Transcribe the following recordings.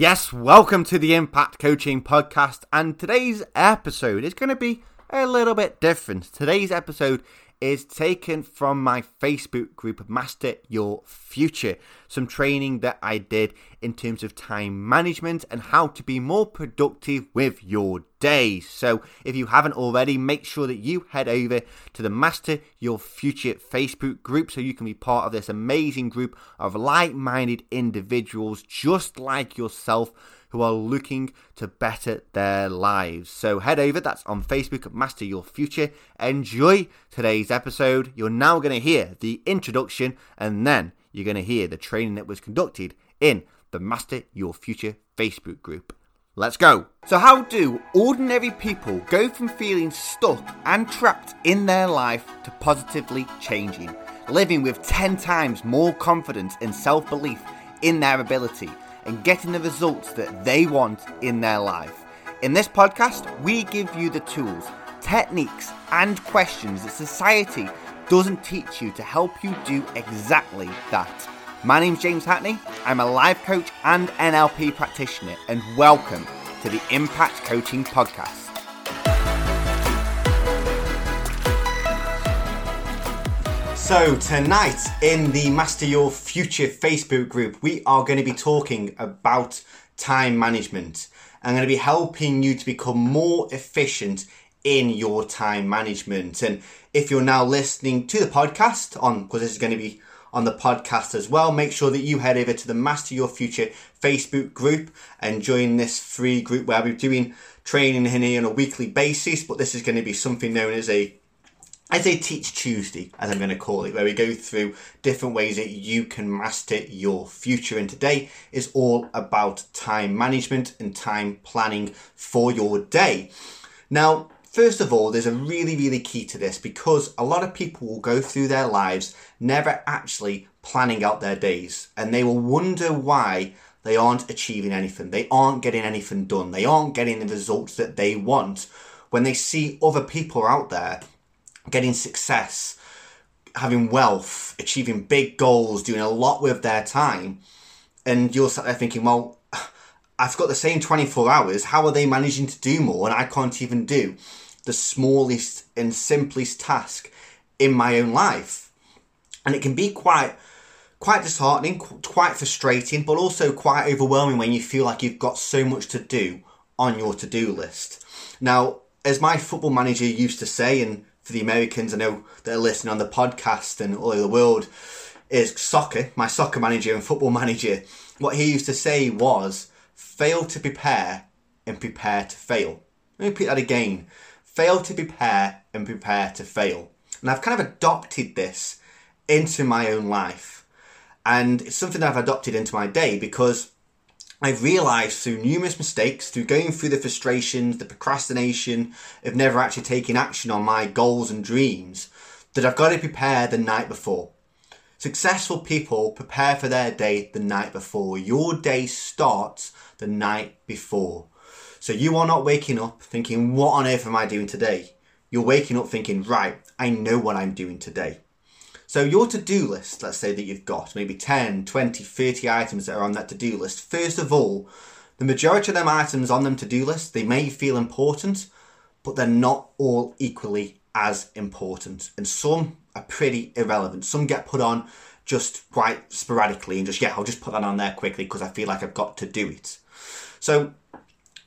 Yes, welcome to the Impact Coaching Podcast. And today's episode is going to be a little bit different. Today's episode is taken from my Facebook group, Master Your Future. Some training that I did in terms of time management and how to be more productive with your days. So, if you haven't already, make sure that you head over to the Master Your Future Facebook group so you can be part of this amazing group of like minded individuals just like yourself who are looking to better their lives. So head over, that's on Facebook, Master Your Future. Enjoy today's episode. You're now going to hear the introduction and then you're going to hear the training that was conducted in the Master Your Future Facebook group. Let's go. So, how do ordinary people go from feeling stuck and trapped in their life to positively changing, living with 10 times more confidence and self belief in their ability? And getting the results that they want in their life. In this podcast, we give you the tools, techniques, and questions that society doesn't teach you to help you do exactly that. My name's James Hackney, I'm a life coach and NLP practitioner, and welcome to the Impact Coaching Podcast. So, tonight in the Master Your Future Facebook group, we are going to be talking about time management. I'm going to be helping you to become more efficient in your time management. And if you're now listening to the podcast on, because this is going to be on the podcast as well, make sure that you head over to the Master Your Future Facebook group and join this free group where we're doing training in here on a weekly basis. But this is going to be something known as a I say Teach Tuesday, as I'm going to call it, where we go through different ways that you can master your future. And today is all about time management and time planning for your day. Now, first of all, there's a really, really key to this because a lot of people will go through their lives never actually planning out their days and they will wonder why they aren't achieving anything. They aren't getting anything done. They aren't getting the results that they want when they see other people out there getting success, having wealth, achieving big goals, doing a lot with their time, and you're sat there thinking, well, I've got the same 24 hours. How are they managing to do more? And I can't even do the smallest and simplest task in my own life. And it can be quite quite disheartening, quite frustrating, but also quite overwhelming when you feel like you've got so much to do on your to-do list. Now, as my football manager used to say, and for the Americans I know that are listening on the podcast and all over the world is soccer, my soccer manager and football manager. What he used to say was, fail to prepare and prepare to fail. Let me repeat that again. Fail to prepare and prepare to fail. And I've kind of adopted this into my own life. And it's something that I've adopted into my day because I've realised through numerous mistakes, through going through the frustrations, the procrastination of never actually taking action on my goals and dreams, that I've got to prepare the night before. Successful people prepare for their day the night before. Your day starts the night before. So you are not waking up thinking, what on earth am I doing today? You're waking up thinking, right, I know what I'm doing today. So your to-do list, let's say that you've got maybe 10, 20, 30 items that are on that to-do list. First of all, the majority of them items on them to-do list, they may feel important, but they're not all equally as important. And some are pretty irrelevant. Some get put on just quite sporadically and just, yeah, I'll just put that on there quickly because I feel like I've got to do it. So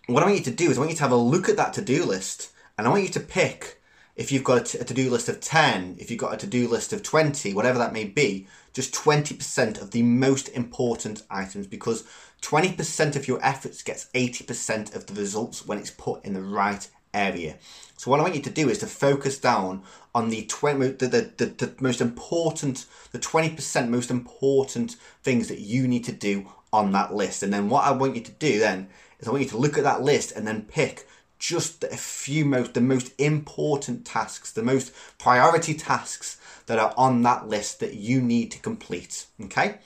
what I want you to do is I want you to have a look at that to-do list and I want you to pick if you've got a to-do list of 10, if you've got a to-do list of 20, whatever that may be, just 20% of the most important items because 20% of your efforts gets 80% of the results when it's put in the right area. So what I want you to do is to focus down on the 20, the, the, the, the most important, the 20% most important things that you need to do on that list. And then what I want you to do then is I want you to look at that list and then pick just a few most the most important tasks, the most priority tasks that are on that list that you need to complete. Okay?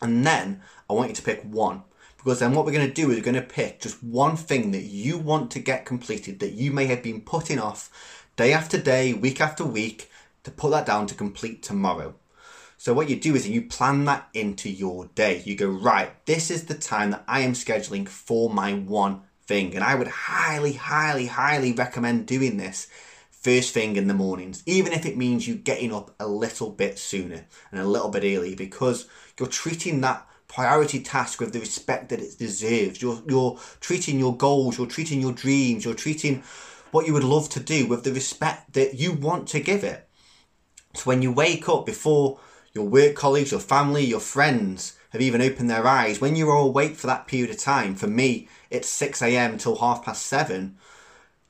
And then I want you to pick one. Because then what we're going to do is we're going to pick just one thing that you want to get completed that you may have been putting off day after day, week after week, to put that down to complete tomorrow. So what you do is you plan that into your day. You go, right, this is the time that I am scheduling for my one thing. And I would highly, highly, highly recommend doing this first thing in the mornings, even if it means you getting up a little bit sooner and a little bit early, because you're treating that priority task with the respect that it deserves. You're you're treating your goals, you're treating your dreams, you're treating what you would love to do with the respect that you want to give it. So when you wake up before your work colleagues, your family, your friends have even opened their eyes, when you're awake for that period of time, for me, it's 6 a.m. till half past seven,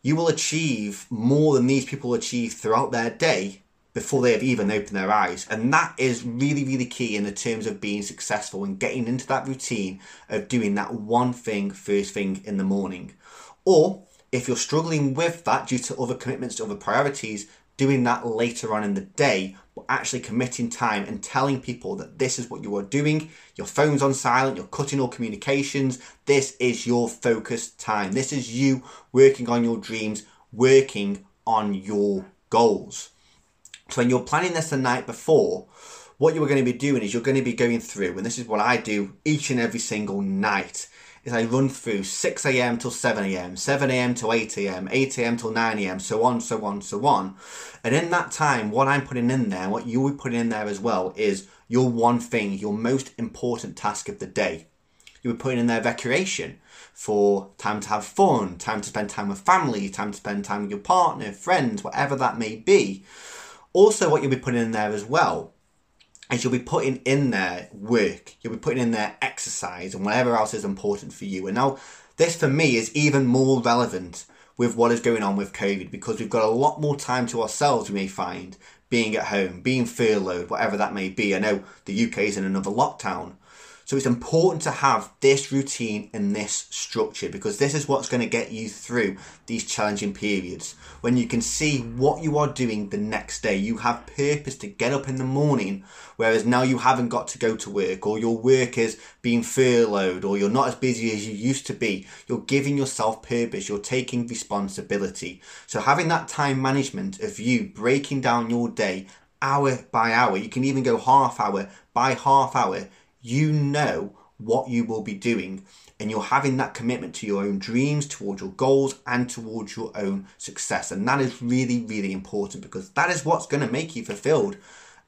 you will achieve more than these people achieve throughout their day before they have even opened their eyes. And that is really, really key in the terms of being successful and getting into that routine of doing that one thing first thing in the morning. Or if you're struggling with that due to other commitments to other priorities, doing that later on in the day, actually committing time and telling people that this is what you are doing. Your phone's on silent, you're cutting all communications. This is your focused time. This is you working on your dreams, working on your goals. So when you're planning this the night before, what you're going to be doing is you're going to be going through, and this is what I do each and every single night, is I run through 6 a.m. till 7 a.m., 7 a.m. till 8 a.m., 8 a.m. till 9 a.m., so on, so on, so on. And in that time, what I'm putting in there, what you'll be putting in there as well, is your one thing, your most important task of the day. You'll be putting in there recreation for time to have fun, time to spend time with family, time to spend time with your partner, friends, whatever that may be. Also, what you'll be putting in there as well is you'll be putting in there work, you'll be putting in there exercise and whatever else is important for you. And now, this for me is even more relevant with what is going on with COVID because we've got a lot more time to ourselves, we may find, being at home, being furloughed, whatever that may be. I know the UK is in another lockdown, so it's important to have this routine and this structure because this is what's going to get you through these challenging periods. When you can see what you are doing the next day, you have purpose to get up in the morning, whereas now you haven't got to go to work or your work is being furloughed or you're not as busy as you used to be. You're giving yourself purpose, you're taking responsibility. So having that time management of you breaking down your day hour by hour, you can even go half hour by half hour you know what you will be doing and you're having that commitment to your own dreams, towards your goals, and towards your own success. And that is really, really important because that is what's going to make you fulfilled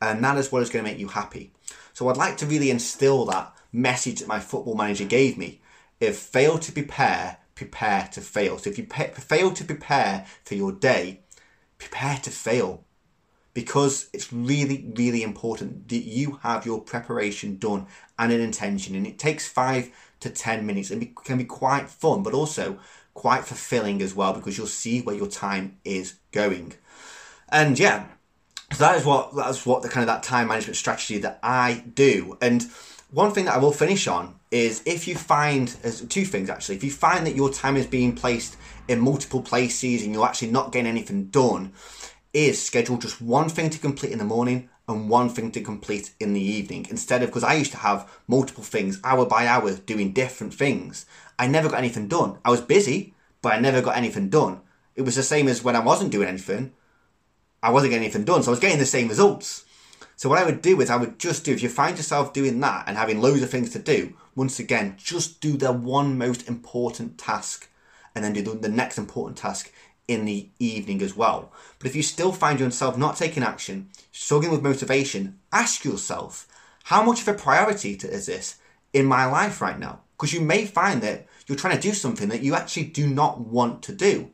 and that is what is going to make you happy. So I'd like to really instill that message that my football manager gave me. If fail to prepare, prepare to fail. So if you pe- fail to prepare for your day, prepare to fail because it's really, really important that you have your preparation done and an intention. And it takes five to 10 minutes and it can be quite fun, but also quite fulfilling as well because you'll see where your time is going. And yeah, so that is what that's what the kind of that time management strategy that I do. And one thing that I will finish on is if you find as two things actually. If you find that your time is being placed in multiple places and you're actually not getting anything done, is schedule just one thing to complete in the morning and one thing to complete in the evening instead of because I used to have multiple things hour by hour doing different things. I never got anything done. I was busy, but I never got anything done. It was the same as when I wasn't doing anything. I wasn't getting anything done, so I was getting the same results. So what I would do is I would just do if you find yourself doing that and having loads of things to do, once again, just do the one most important task and then do the next important task in the evening as well. But if you still find yourself not taking action, struggling with motivation, ask yourself, how much of a priority is this in my life right now? Because you may find that you're trying to do something that you actually do not want to do.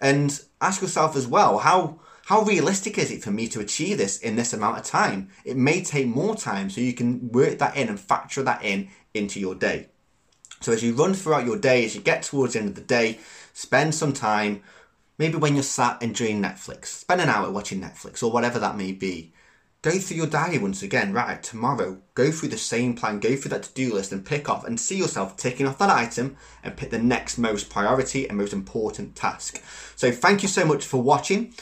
And ask yourself as well, how how realistic is it for me to achieve this in this amount of time? It may take more time, so you can work that in and factor that in into your day. So as you run throughout your day, as you get towards the end of the day, spend some time Maybe when you're sat enjoying Netflix, spend an hour watching Netflix or whatever that may be. Go through your diary once again, right? Tomorrow, go through the same plan, go through that to do list and pick off and see yourself ticking off that item and pick the next most priority and most important task. So, thank you so much for watching.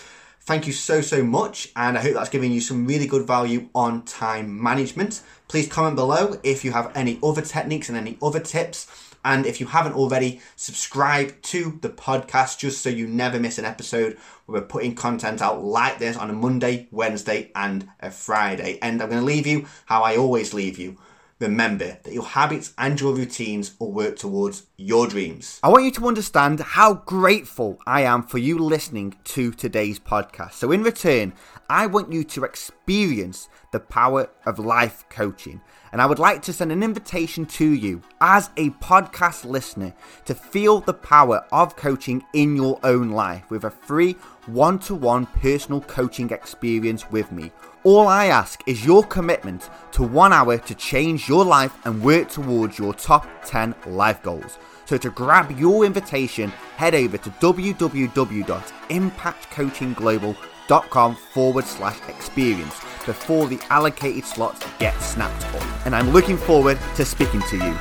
Thank you so, so much. And I hope that's giving you some really good value on time management. Please comment below if you have any other techniques and any other tips. And if you haven't already, subscribe to the podcast just so you never miss an episode. We're putting content out like this on a Monday, Wednesday, and a Friday. And I'm going to leave you how I always leave you Remember that your habits and your routines will work towards your dreams. I want you to understand how grateful I am for you listening to today's podcast. So, in return, I want you to experience the power of life coaching. And I would like to send an invitation to you as a podcast listener to feel the power of coaching in your own life with a free one to one personal coaching experience with me all I ask is your commitment to one hour to change your life and work towards your top 10 life goals. So to grab your invitation, head over to www.impactcoachingglobal.com forward slash experience before the allocated slots get snapped up. And I'm looking forward to speaking to you.